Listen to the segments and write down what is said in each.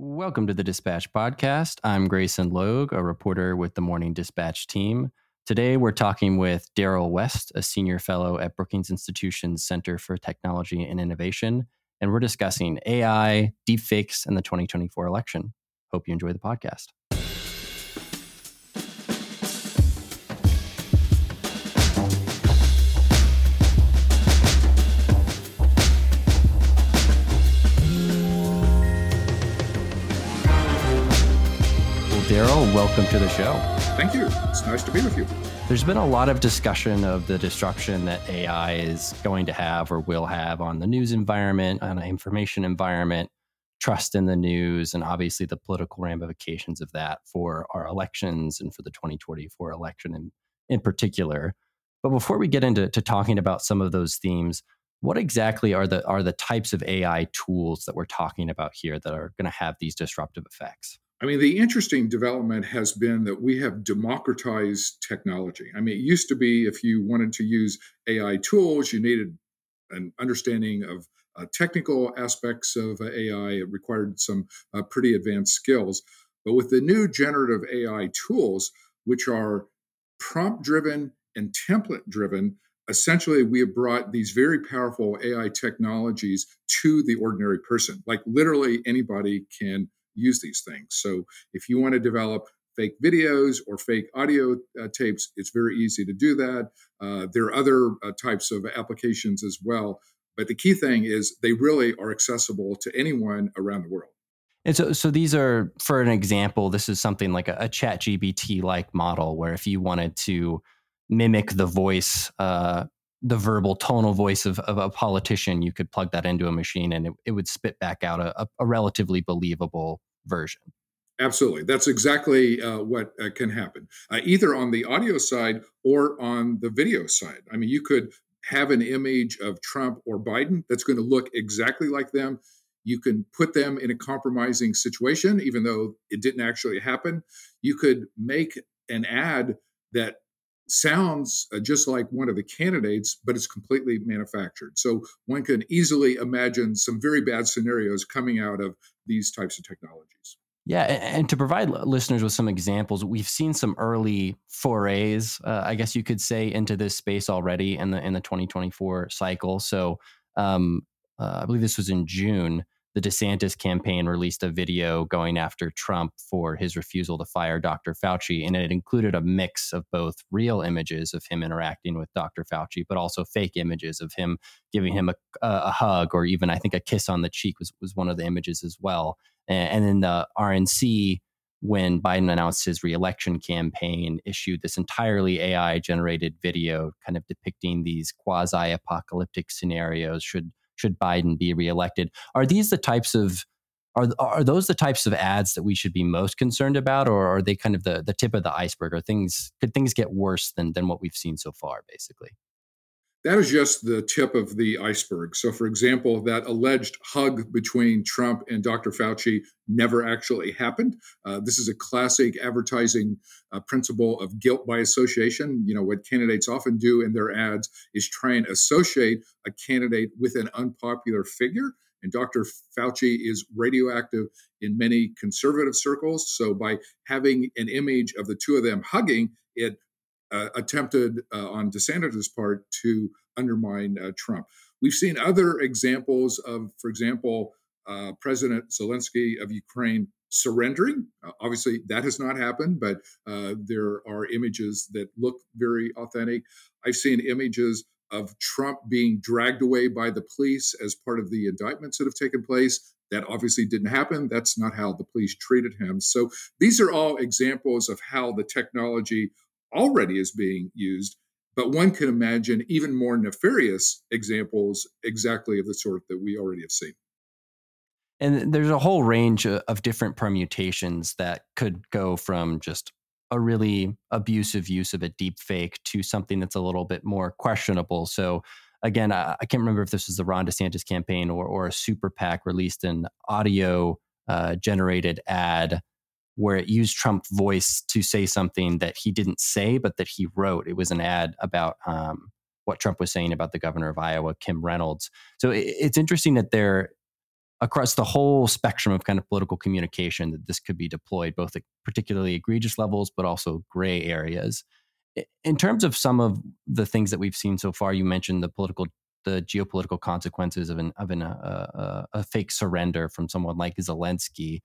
Welcome to the Dispatch Podcast. I'm Grayson Logue, a reporter with the Morning Dispatch team. Today, we're talking with Darrell West, a senior fellow at Brookings Institution's Center for Technology and Innovation, and we're discussing AI, deepfakes, and the 2024 election. Hope you enjoy the podcast. Welcome to the show. Thank you. It's nice to be with you. There's been a lot of discussion of the disruption that AI is going to have or will have on the news environment, on the information environment, trust in the news, and obviously the political ramifications of that for our elections and for the 2024 election in, in particular. But before we get into talking about some of those themes, what exactly are the are the types of AI tools that we're talking about here that are going to have these disruptive effects? I mean, the interesting development has been that we have democratized technology. I mean, it used to be if you wanted to use AI tools, you needed an understanding of uh, technical aspects of uh, AI. It required some uh, pretty advanced skills. But with the new generative AI tools, which are prompt driven and template driven, essentially we have brought these very powerful AI technologies to the ordinary person. Like literally anybody can use these things. So if you want to develop fake videos or fake audio uh, tapes, it's very easy to do that. Uh, there are other uh, types of applications as well. But the key thing is they really are accessible to anyone around the world. And so, so these are, for an example, this is something like a, a Chat GPT like model, where if you wanted to mimic the voice uh, the verbal tonal voice of, of a politician, you could plug that into a machine and it, it would spit back out a, a relatively believable version. Absolutely. That's exactly uh, what uh, can happen, uh, either on the audio side or on the video side. I mean, you could have an image of Trump or Biden that's going to look exactly like them. You can put them in a compromising situation, even though it didn't actually happen. You could make an ad that sounds uh, just like one of the candidates, but it's completely manufactured. So one can easily imagine some very bad scenarios coming out of these types of technologies. Yeah, and to provide listeners with some examples, we've seen some early forays, uh, I guess you could say, into this space already in the in the 2024 cycle. So um, uh, I believe this was in June the DeSantis campaign released a video going after Trump for his refusal to fire Dr. Fauci. And it included a mix of both real images of him interacting with Dr. Fauci, but also fake images of him giving him a, a hug or even, I think, a kiss on the cheek was, was one of the images as well. And, and then the RNC, when Biden announced his reelection campaign, issued this entirely AI generated video kind of depicting these quasi apocalyptic scenarios should should Biden be reelected. Are these the types of are are those the types of ads that we should be most concerned about, or are they kind of the the tip of the iceberg? Or things could things get worse than than what we've seen so far, basically? That is just the tip of the iceberg. So, for example, that alleged hug between Trump and Dr. Fauci never actually happened. Uh, this is a classic advertising uh, principle of guilt by association. You know, what candidates often do in their ads is try and associate a candidate with an unpopular figure. And Dr. Fauci is radioactive in many conservative circles. So, by having an image of the two of them hugging, it uh, attempted uh, on DeSantis' part to undermine uh, Trump. We've seen other examples of, for example, uh, President Zelensky of Ukraine surrendering. Uh, obviously, that has not happened, but uh, there are images that look very authentic. I've seen images of Trump being dragged away by the police as part of the indictments that have taken place. That obviously didn't happen. That's not how the police treated him. So these are all examples of how the technology already is being used. But one can imagine even more nefarious examples exactly of the sort that we already have seen. And there's a whole range of different permutations that could go from just a really abusive use of a deep fake to something that's a little bit more questionable. So again, I, can't remember if this was the Ron DeSantis campaign or, or a super PAC released an audio uh, generated ad where it used Trump voice to say something that he didn't say, but that he wrote. It was an ad about um, what Trump was saying about the governor of Iowa, Kim Reynolds. So it, it's interesting that there across the whole spectrum of kind of political communication that this could be deployed, both at particularly egregious levels, but also gray areas. In terms of some of the things that we've seen so far, you mentioned the political, the geopolitical consequences of an of an, uh, uh, a fake surrender from someone like Zelensky.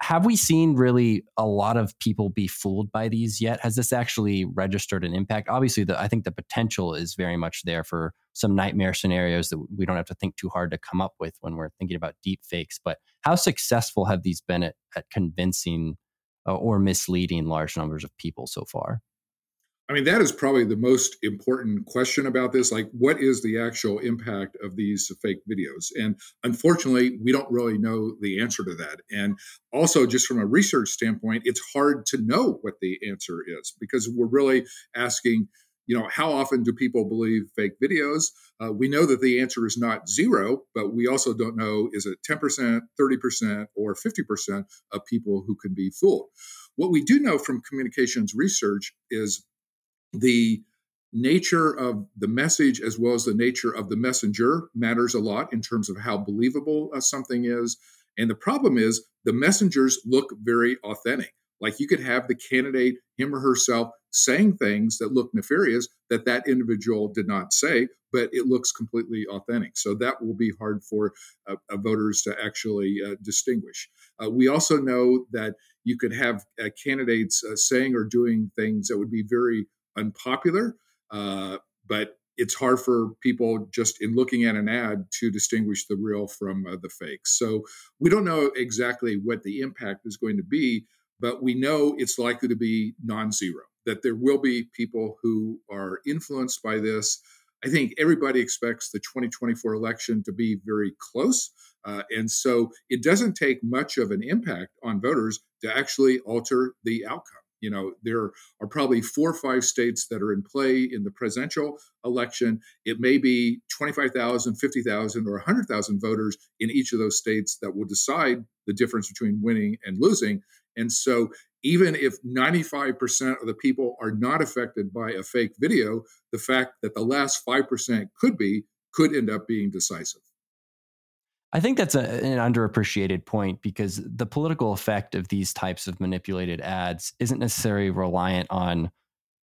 Have we seen really a lot of people be fooled by these yet? Has this actually registered an impact? Obviously, the, I think the potential is very much there for some nightmare scenarios that we don't have to think too hard to come up with when we're thinking about deep fakes. But how successful have these been at, at convincing uh, or misleading large numbers of people so far? I mean, that is probably the most important question about this. Like, what is the actual impact of these fake videos? And unfortunately, we don't really know the answer to that. And also, just from a research standpoint, it's hard to know what the answer is because we're really asking, you know, how often do people believe fake videos? Uh, we know that the answer is not zero, but we also don't know is it 10%, 30%, or 50% of people who can be fooled. What we do know from communications research is the nature of the message as well as the nature of the messenger matters a lot in terms of how believable uh, something is. And the problem is the messengers look very authentic. Like you could have the candidate, him or herself, saying things that look nefarious that that individual did not say, but it looks completely authentic. So that will be hard for uh, uh, voters to actually uh, distinguish. Uh, we also know that you could have uh, candidates saying or doing things that would be very unpopular, uh, but it's hard for people just in looking at an ad to distinguish the real from uh, the fake. So we don't know exactly what the impact is going to be, but we know it's likely to be non zero, that there will be people who are influenced by this. I think everybody expects the 2024 election to be very close. Uh, and so it doesn't take much of an impact on voters to actually alter the outcome. You know, there are probably four or five states that are in play in the presidential election. It may be 25,000, 50,000, or 100,000 voters in each of those states that will decide the difference between winning and losing. And so, even if 95% of the people are not affected by a fake video, the fact that the last 5% could be could end up being decisive. I think that's a, an underappreciated point because the political effect of these types of manipulated ads isn't necessarily reliant on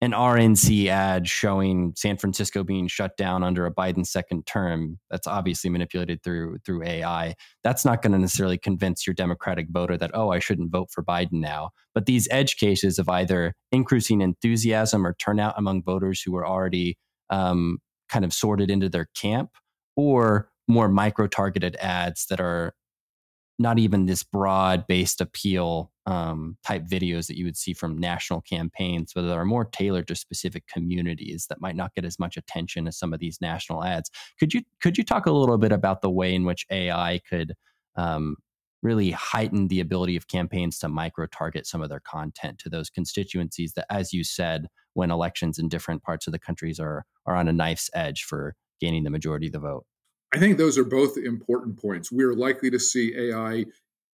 an RNC ad showing San Francisco being shut down under a Biden second term. That's obviously manipulated through through AI. That's not going to necessarily convince your Democratic voter that oh I shouldn't vote for Biden now. But these edge cases of either increasing enthusiasm or turnout among voters who are already um, kind of sorted into their camp, or more micro targeted ads that are not even this broad based appeal um, type videos that you would see from national campaigns, but that are more tailored to specific communities that might not get as much attention as some of these national ads. Could you could you talk a little bit about the way in which AI could um, really heighten the ability of campaigns to micro target some of their content to those constituencies that, as you said, when elections in different parts of the countries are are on a knife's edge for gaining the majority of the vote? I think those are both important points. We're likely to see AI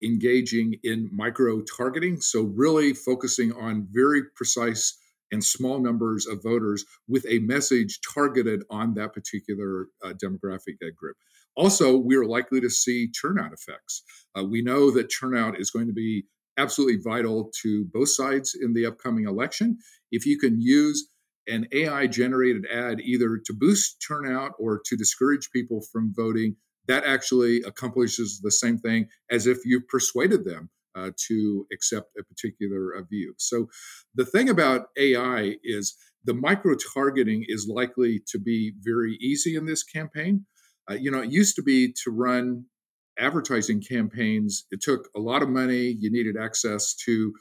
engaging in micro targeting, so really focusing on very precise and small numbers of voters with a message targeted on that particular uh, demographic group. Also, we're likely to see turnout effects. Uh, we know that turnout is going to be absolutely vital to both sides in the upcoming election. If you can use an AI generated ad either to boost turnout or to discourage people from voting, that actually accomplishes the same thing as if you persuaded them uh, to accept a particular uh, view. So, the thing about AI is the micro targeting is likely to be very easy in this campaign. Uh, you know, it used to be to run advertising campaigns, it took a lot of money, you needed access to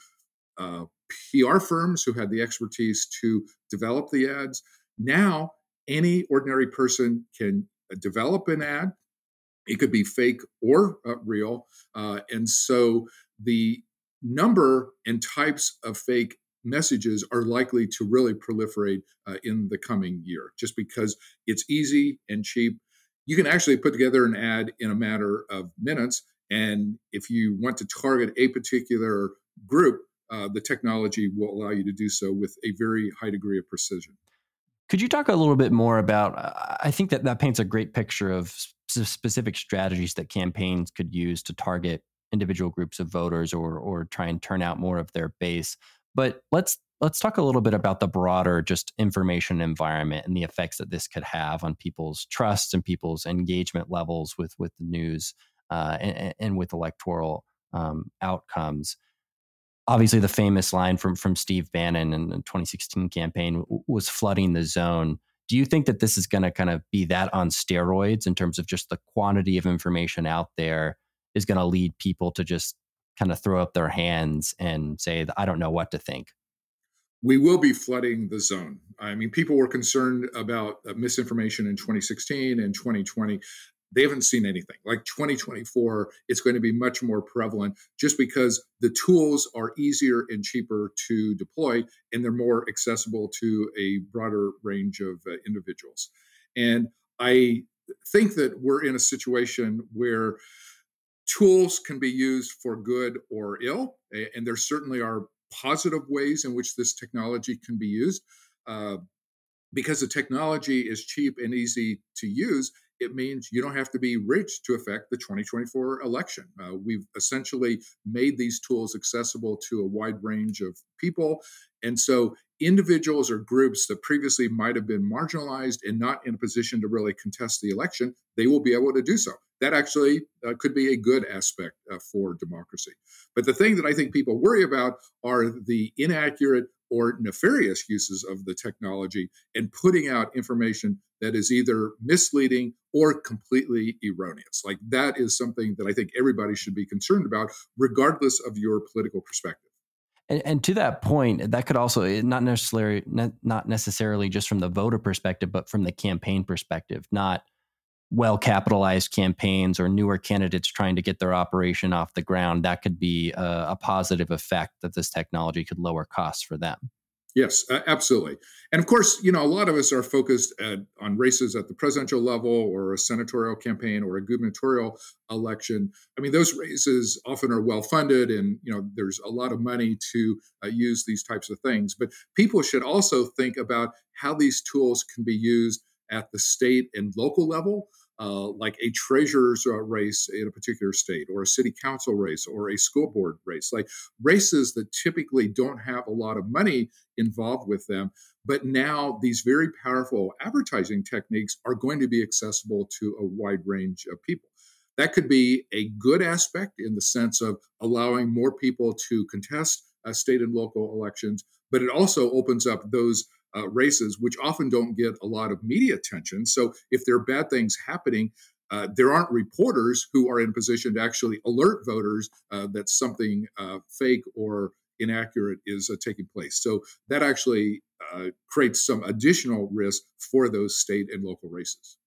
uh, PR firms who had the expertise to develop the ads. Now, any ordinary person can uh, develop an ad. It could be fake or uh, real. Uh, and so the number and types of fake messages are likely to really proliferate uh, in the coming year just because it's easy and cheap. You can actually put together an ad in a matter of minutes. And if you want to target a particular group, uh, the technology will allow you to do so with a very high degree of precision. Could you talk a little bit more about? Uh, I think that that paints a great picture of specific strategies that campaigns could use to target individual groups of voters or or try and turn out more of their base. But let's let's talk a little bit about the broader just information environment and the effects that this could have on people's trust and people's engagement levels with with the news uh, and, and, with electoral um, outcomes. Obviously, the famous line from from Steve Bannon in the 2016 campaign was flooding the zone. Do you think that this is going to kind of be that on steroids in terms of just the quantity of information out there is going to lead people to just kind of throw up their hands and say, I don't know what to think? we will be flooding the zone. I mean, people were concerned about uh, misinformation in 2016 and 2020. They haven't seen anything. Like 2024, it's going to be much more prevalent just because the tools are easier and cheaper to deploy and they're more accessible to a broader range of uh, individuals. And I think that we're in a situation where tools can be used for good or ill. And there certainly are positive ways in which this technology can be used. Uh, because the technology is cheap and easy to use, it means you don't have to be rich to affect the 2024 election. Uh, we've essentially made these tools accessible to a wide range of people. And so individuals or groups that previously might have been marginalized and not in a position to really contest the election, they will be able to do so that actually uh, could be a good aspect uh, for democracy. But the thing that I think people worry about are the inaccurate or nefarious uses of the technology and putting out information that is either misleading or completely erroneous. Like that is something that I think everybody should be concerned about, regardless of your political perspective. And, and, to that point, that could also eh, not necessarily not necessarily just from the voter perspective, but from the campaign perspective. Not well capitalized campaigns or newer candidates trying to get their operation off the ground, that could be a, a positive effect that this technology could lower costs for them. Yes, absolutely. And of course, you know, a lot of us are focused at, on races at the presidential level or a senatorial campaign or a gubernatorial election. I mean, those races often are well funded and, you know, there's a lot of money to uh, use these types of things. But people should also think about how these tools can be used at the state and local level, uh, like a treasurer's uh, race in a particular state, or a city council race, or a school board race, like races that typically don't have a lot of money involved with them. But now these very powerful advertising techniques are going to be accessible to a wide range of people. That could be a good aspect in the sense of allowing more people to contest uh, state and local elections, but it also opens up those uh, races, which often don't get a lot of media attention. So if there are bad things happening, uh, there aren't reporters who are in position to actually alert voters uh, that something uh, fake or inaccurate is uh, taking place. So that actually uh, creates some additional risk for those state and local races.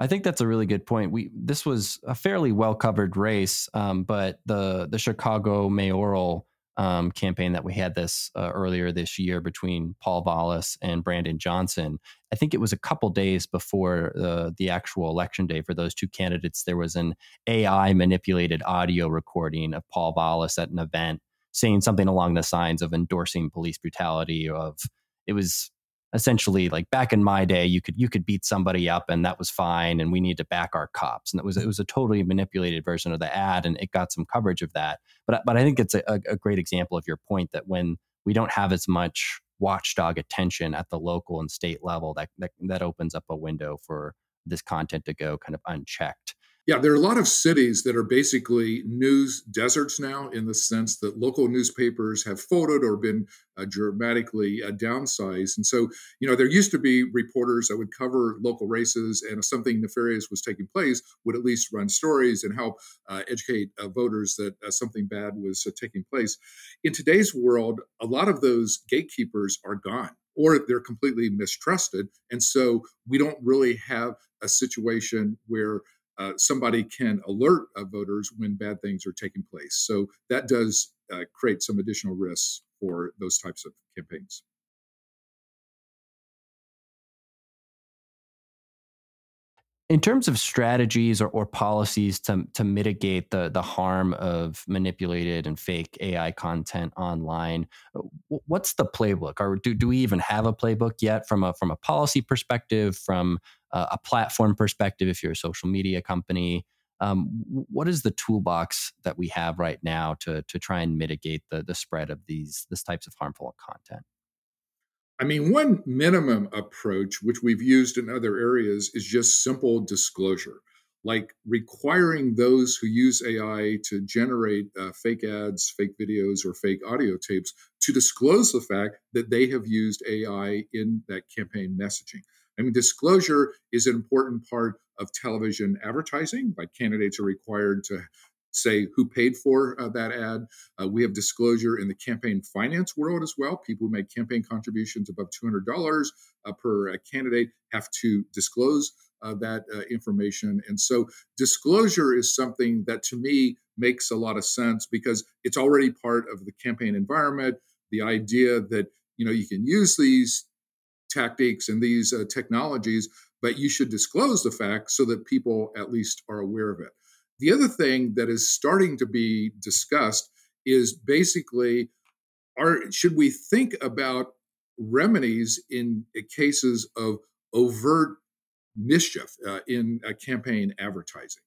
I think that's a really good point. We this was a fairly well covered race, um, but the the Chicago mayoral um, campaign that we had this uh, earlier this year between Paul Vallas and Brandon Johnson. I think it was a couple days before the actual election day for those two candidates. There was an AI manipulated audio recording of Paul Vallas at an event saying something along the lines of endorsing police brutality. Of it was essentially like back in my day you could you could beat somebody up and that was fine and we need to back our cops. And it was it was a totally manipulated version of the ad and it got some coverage of that. But but I think it's a, a great example of your point that when we don't have as much watchdog attention at the local and state level that that, that opens up a window for this content to go kind of unchecked yeah, there are a lot of cities that are basically news deserts now, in the sense that local newspapers have folded or been uh, dramatically uh, downsized. And so, you know, there used to be reporters that would cover local races, and if something nefarious was taking place, would at least run stories and help uh, educate uh, voters that uh, something bad was uh, taking place. In today's world, a lot of those gatekeepers are gone or they're completely mistrusted. And so we don't really have a situation where uh, somebody can alert uh, voters when bad things are taking place. So that does uh, create some additional risks for those types of campaigns. In terms of strategies or, or policies to, to mitigate the, the harm of manipulated and fake AI content online, uh, what's the playbook? Or do, do we even have a playbook yet from a, from a policy perspective, from a, a platform perspective, if you're a social media company? Um, what is the toolbox that we have right now to, to try and mitigate the, the spread of these this types of harmful content? I mean, one minimum approach, which we've used in other areas, is just simple disclosure, like requiring those who use AI to generate uh, fake ads, fake videos, or fake audio tapes to disclose the fact that they have used AI in that campaign messaging. I mean, disclosure is an important part of television advertising. Like candidates are required to say who paid for uh, that ad. Uh, we have disclosure in the campaign finance world as well. People who make campaign contributions above $200 uh, per uh, candidate have to disclose uh, that uh, information. And so disclosure is something that to me makes a lot of sense because it's already part of the campaign environment. The idea that you know you can use these tactics and these technologies, but you should disclose the fact so that people at least are aware of it. The other thing that is starting to be discussed is basically are should we think about remedies in cases of overt mischief uh, in campaign advertising.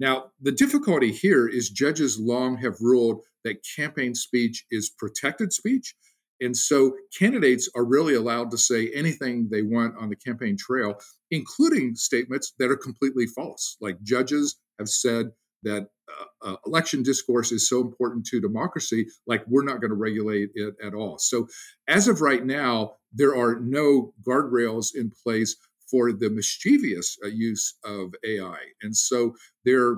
Now, the difficulty here is judges long have ruled that campaign speech is protected speech. And so candidates are really allowed to say anything they want on the campaign trail, including statements that are completely false. Like judges have said that uh, uh, election discourse is so important to democracy, like we're not going to regulate it at all. So, as of right now, there are no guardrails in place for the mischievous uh, use of AI. And so, there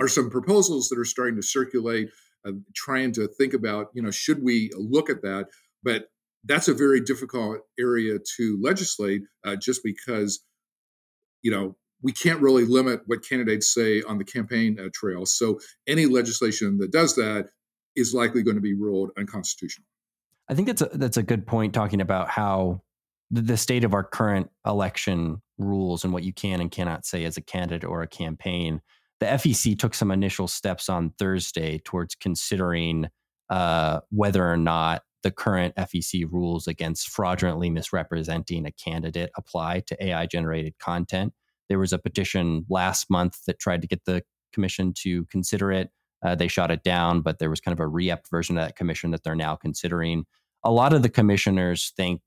are some proposals that are starting to circulate, uh, trying to think about, you know, should we look at that? But that's a very difficult area to legislate uh, just because, you know, we can't really limit what candidates say on the campaign uh, trail. So any legislation that does that is likely going to be ruled unconstitutional. I think that's a, that's a good point talking about how the, the state of our current election rules and what you can and cannot say as a candidate or a campaign. The FEC took some initial steps on Thursday towards considering uh, whether or not the current FEC rules against fraudulently misrepresenting a candidate apply to AI generated content. There was a petition last month that tried to get the commission to consider it. Uh, they shot it down, but there was kind of a re upped version of that commission that they're now considering. A lot of the commissioners think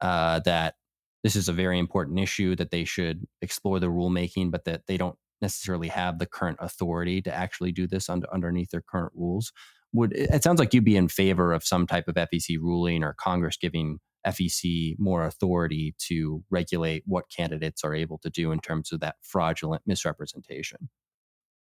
uh, that this is a very important issue, that they should explore the rulemaking, but that they don't necessarily have the current authority to actually do this under, underneath their current rules. Would it sounds like you'd be in favor of some type of FEC ruling or Congress giving FEC more authority to regulate what candidates are able to do in terms of that fraudulent misrepresentation.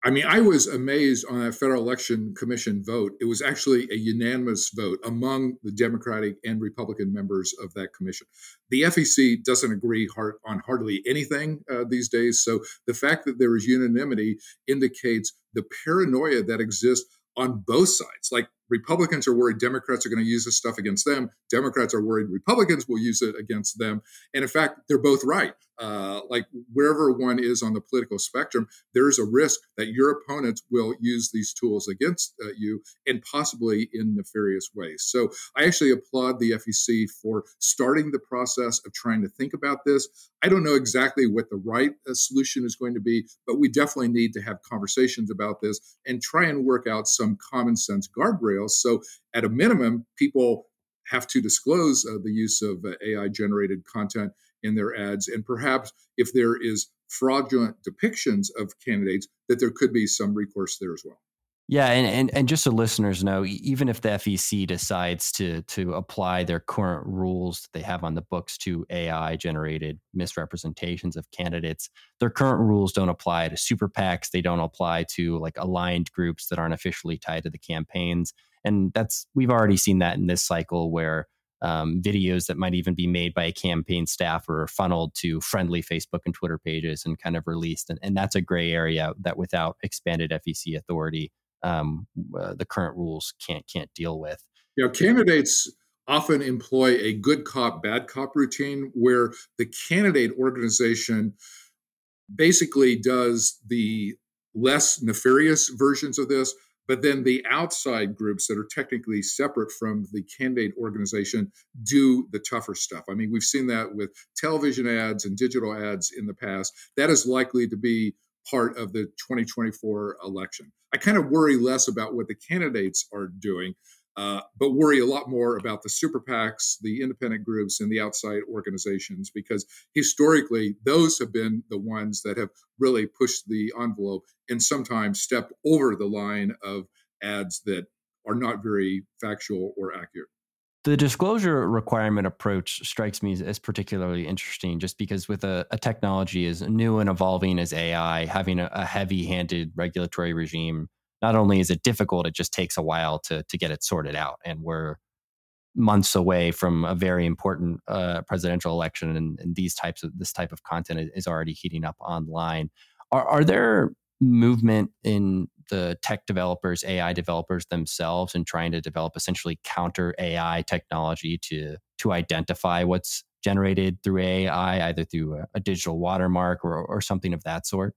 I mean, I was amazed on that Federal Election Commission vote. It was actually a unanimous vote among the Democratic and Republican members of that commission. The FEC doesn't agree hard, on hardly anything uh, these days. So the fact that there is unanimity indicates the paranoia that exists on both sides. Like Republicans are worried Democrats are going to use this stuff against them. Democrats are worried Republicans will use it against them. And in fact, they're both right. Uh, like wherever one is on the political spectrum, there is a risk that your opponents will use these tools against uh, you and possibly in nefarious ways. So I actually applaud the FEC for starting the process of trying to think about this. I don't know exactly what the right uh, solution is going to be, but we definitely need to have conversations about this and try and work out some common sense guardrails. So at a minimum, people have to disclose uh, the use of uh, AI generated content in their ads. And perhaps if there is fraudulent depictions of candidates, that there could be some recourse there as well. Yeah, and, and and just so listeners know, even if the FEC decides to to apply their current rules that they have on the books to AI generated misrepresentations of candidates, their current rules don't apply to super PACs. They don't apply to like aligned groups that aren't officially tied to the campaigns. And that's we've already seen that in this cycle where um, videos that might even be made by a campaign staffer are funneled to friendly Facebook and Twitter pages and kind of released. And, and that's a gray area that without expanded FEC authority, um, uh, the current rules can't can't deal with. Yeah, candidates often employ a good cop bad cop routine where the candidate organization basically does the less nefarious versions of this but then the outside groups that are technically separate from the candidate organization do the tougher stuff. I mean, we've seen that with television ads and digital ads in the past. That is likely to be part of the 2024 election. I kind of worry less about what the candidates are doing uh, but worry a lot more about the super PACs, the independent groups, and the outside organizations, because historically, those have been the ones that have really pushed the envelope and sometimes stepped over the line of ads that are not very factual or accurate. The disclosure requirement approach strikes me as particularly interesting just because, with a, a technology as new and evolving as AI, having a, a heavy handed regulatory regime not only is it difficult, it just takes a while to to get it sorted out, and we're months away from a very important uh, presidential election, and, and, these types of this type of content is already heating up online. Are, are there movement in the tech developers, AI developers themselves, in trying to develop essentially counter AI technology to to identify what's generated through AI, either through a, a digital watermark or, or something of that sort?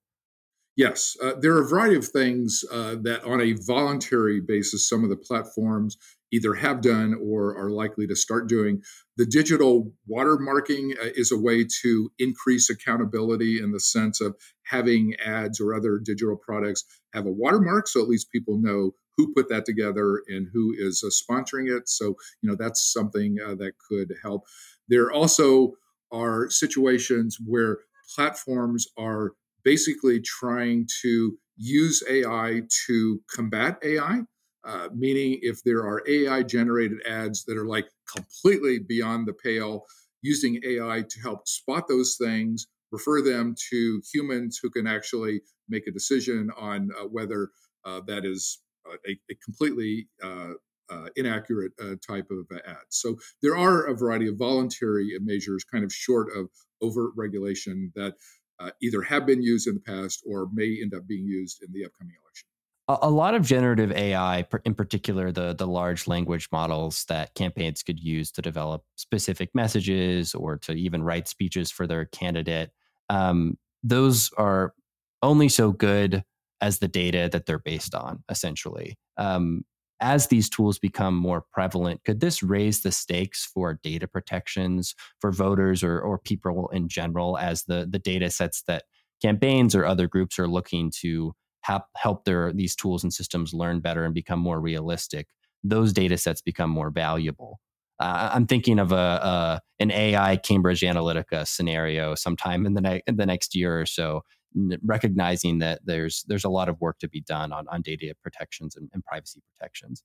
Yes, uh, there are a variety of things uh, that, on a voluntary basis, some of the platforms either have done or are likely to start doing. The digital watermarking uh, is a way to increase accountability in the sense of having ads or other digital products have a watermark, so at least people know who put that together and who is uh, sponsoring it. So, you know, that's something uh, that could help. There also are situations where platforms are basically trying to use AI to combat AI. Uh, meaning, if there are AI generated ads that are like completely beyond the pale, using AI to help spot those things, refer them to humans who can actually make a decision on uh, whether uh, that is a, a completely uh, uh, inaccurate uh, type of ad. So there are a variety of voluntary measures, kind of short of overt regulation, that uh, either have been used in the past or may end up being used in the upcoming election. A lot of generative AI, in particular the the large language models that campaigns could use to develop specific messages or to even write speeches for their candidate, um, those are only so good as the data that they're based on. Essentially, um, as these tools become more prevalent, could this raise the stakes for data protections for voters or, or people in general as the, the data sets that campaigns or other groups are looking to help, help their these tools and systems learn better and become more realistic? Those data sets become more valuable. Uh, I'm thinking of a, a, an AI Cambridge Analytica scenario sometime in the, ne- in the next year or so recognizing that there's there's a lot of work to be done on, on data protections and, and privacy protections.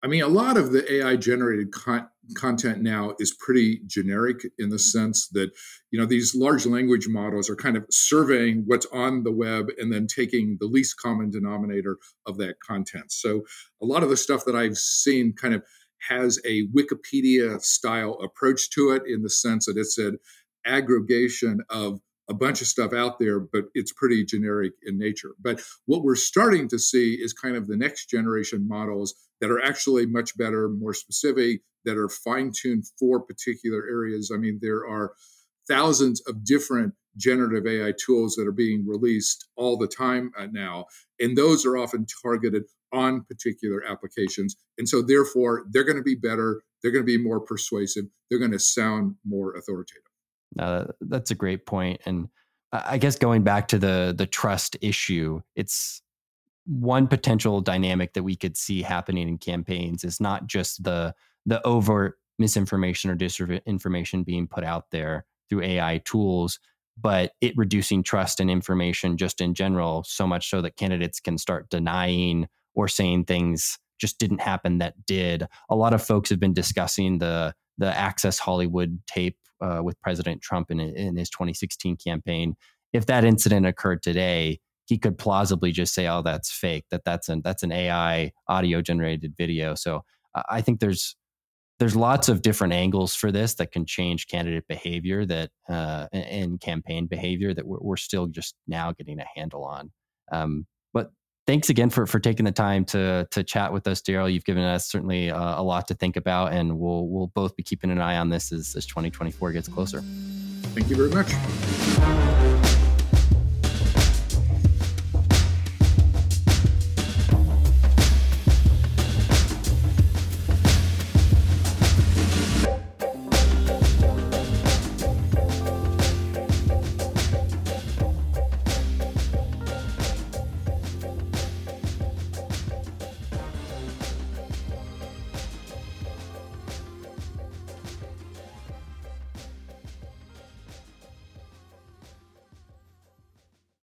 I mean, a lot of the AI generated con- content now is pretty generic in the sense that, you know, these large language models are kind of surveying what's on the web and then taking the least common denominator of that content. So a lot of the stuff that I've seen kind of has a Wikipedia style approach to it in the sense that it's an aggregation of a bunch of stuff out there, but it's pretty generic in nature. But what we're starting to see is kind of the next generation models that are actually much better, more specific, that are fine tuned for particular areas. I mean, there are thousands of different generative AI tools that are being released all the time uh, now, and those are often targeted on particular applications. And so, therefore, they're going to be better, they're going to be more persuasive, they're going to sound more authoritative. Uh, that's a great point, and I guess going back to the the trust issue, it's one potential dynamic that we could see happening in campaigns is not just the the overt misinformation or disinformation being put out there through AI tools, but it reducing trust and information just in general, so much so that candidates can start denying or saying things just didn't happen that did. A lot of folks have been discussing the the Access Hollywood tape uh, with President Trump in, in his 2016 campaign. If that incident occurred today, he could plausibly just say, "Oh, that's fake. That that's an that's an AI audio generated video." So I think there's there's lots of different angles for this that can change candidate behavior that uh, and campaign behavior that we're, still just now getting a handle on. Um, thanks again for for taking the time to to chat with us, Darrell. You've given us certainly uh, a lot to think about, and we'll we'll both be keeping an eye on this as, as 2024 gets closer. Thank you very much.